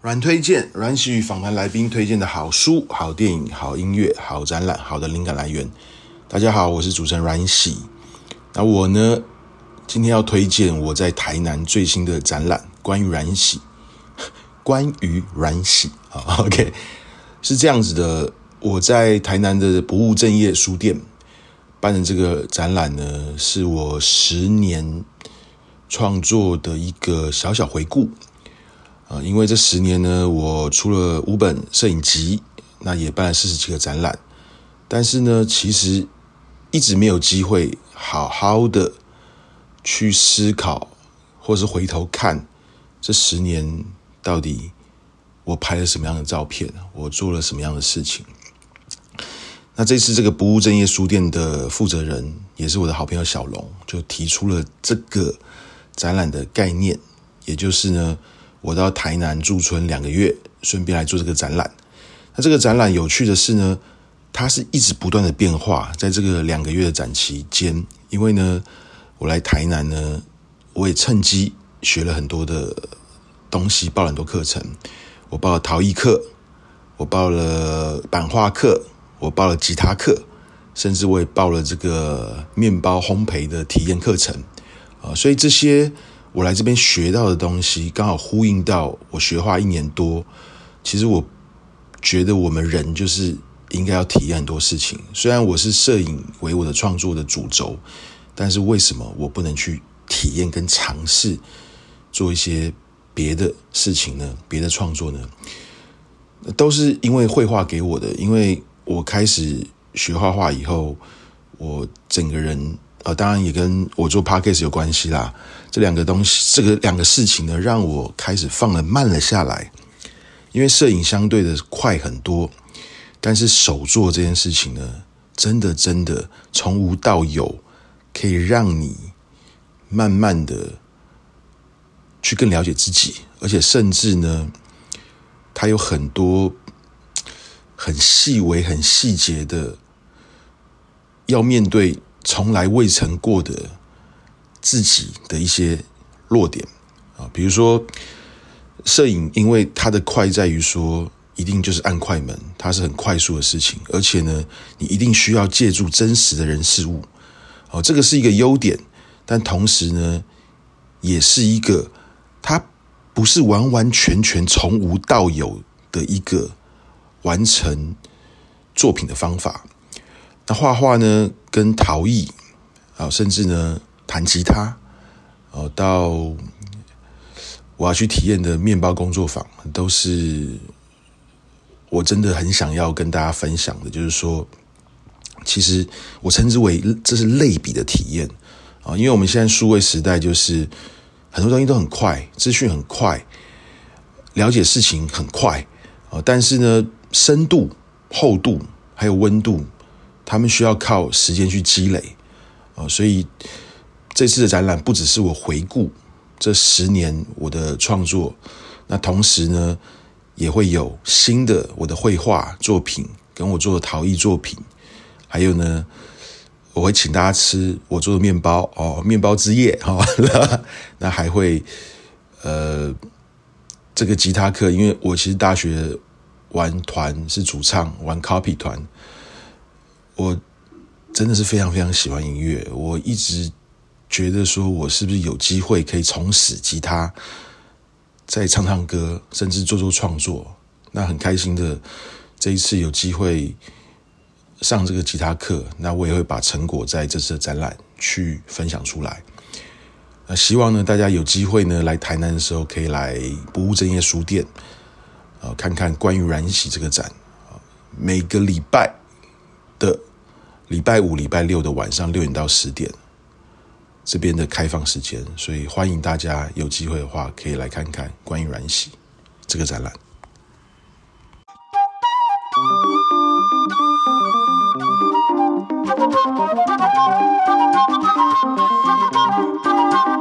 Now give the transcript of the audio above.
阮推荐，阮喜与访谈来宾推荐的好书、好电影、好音乐、好展览、好的灵感来源。大家好，我是主持人阮喜。那我呢，今天要推荐我在台南最新的展览，关于阮喜，关于阮喜。好，OK，是这样子的，我在台南的不务正业书店办的这个展览呢，是我十年创作的一个小小回顾。啊，因为这十年呢，我出了五本摄影集，那也办了四十几个展览，但是呢，其实一直没有机会好好的去思考，或是回头看这十年到底我拍了什么样的照片，我做了什么样的事情。那这次这个不务正业书店的负责人，也是我的好朋友小龙，就提出了这个展览的概念，也就是呢。我到台南驻村两个月，顺便来做这个展览。那这个展览有趣的是呢，它是一直不断的变化，在这个两个月的展期间，因为呢，我来台南呢，我也趁机学了很多的东西，报了很多课程。我报了陶艺课，我报了版画课，我报了吉他课，甚至我也报了这个面包烘焙的体验课程啊。所以这些。我来这边学到的东西，刚好呼应到我学画一年多。其实我觉得我们人就是应该要体验很多事情。虽然我是摄影为我的创作的主轴，但是为什么我不能去体验跟尝试做一些别的事情呢？别的创作呢？都是因为绘画给我的。因为我开始学画画以后，我整个人。呃，当然也跟我做 podcast 有关系啦。这两个东西，这个两个事情呢，让我开始放了慢了下来。因为摄影相对的快很多，但是手作这件事情呢，真的真的从无到有，可以让你慢慢的去更了解自己，而且甚至呢，它有很多很细微、很细节的要面对。从来未曾过的自己的一些弱点啊，比如说摄影，因为它的快在于说，一定就是按快门，它是很快速的事情，而且呢，你一定需要借助真实的人事物，哦，这个是一个优点，但同时呢，也是一个它不是完完全全从无到有的一个完成作品的方法。那画画呢，跟陶艺啊，甚至呢弹吉他，哦，到我要去体验的面包工作坊，都是我真的很想要跟大家分享的。就是说，其实我称之为这是类比的体验啊，因为我们现在数位时代，就是很多东西都很快，资讯很快，了解事情很快啊，但是呢，深度、厚度还有温度。他们需要靠时间去积累，啊，所以这次的展览不只是我回顾这十年我的创作，那同时呢，也会有新的我的绘画作品，跟我做的陶艺作品，还有呢，我会请大家吃我做的面包哦，面包之夜哈，那还会呃，这个吉他课，因为我其实大学玩团是主唱，玩 copy 团。我真的是非常非常喜欢音乐，我一直觉得说，我是不是有机会可以重拾吉他，再唱唱歌，甚至做做创作？那很开心的，这一次有机会上这个吉他课，那我也会把成果在这次的展览去分享出来。那希望呢，大家有机会呢来台南的时候，可以来不务正业书店，呃，看看关于阮喜这个展，每个礼拜。的礼拜五、礼拜六的晚上六点到十点，这边的开放时间，所以欢迎大家有机会的话，可以来看看关于阮喜这个展览。Thank you.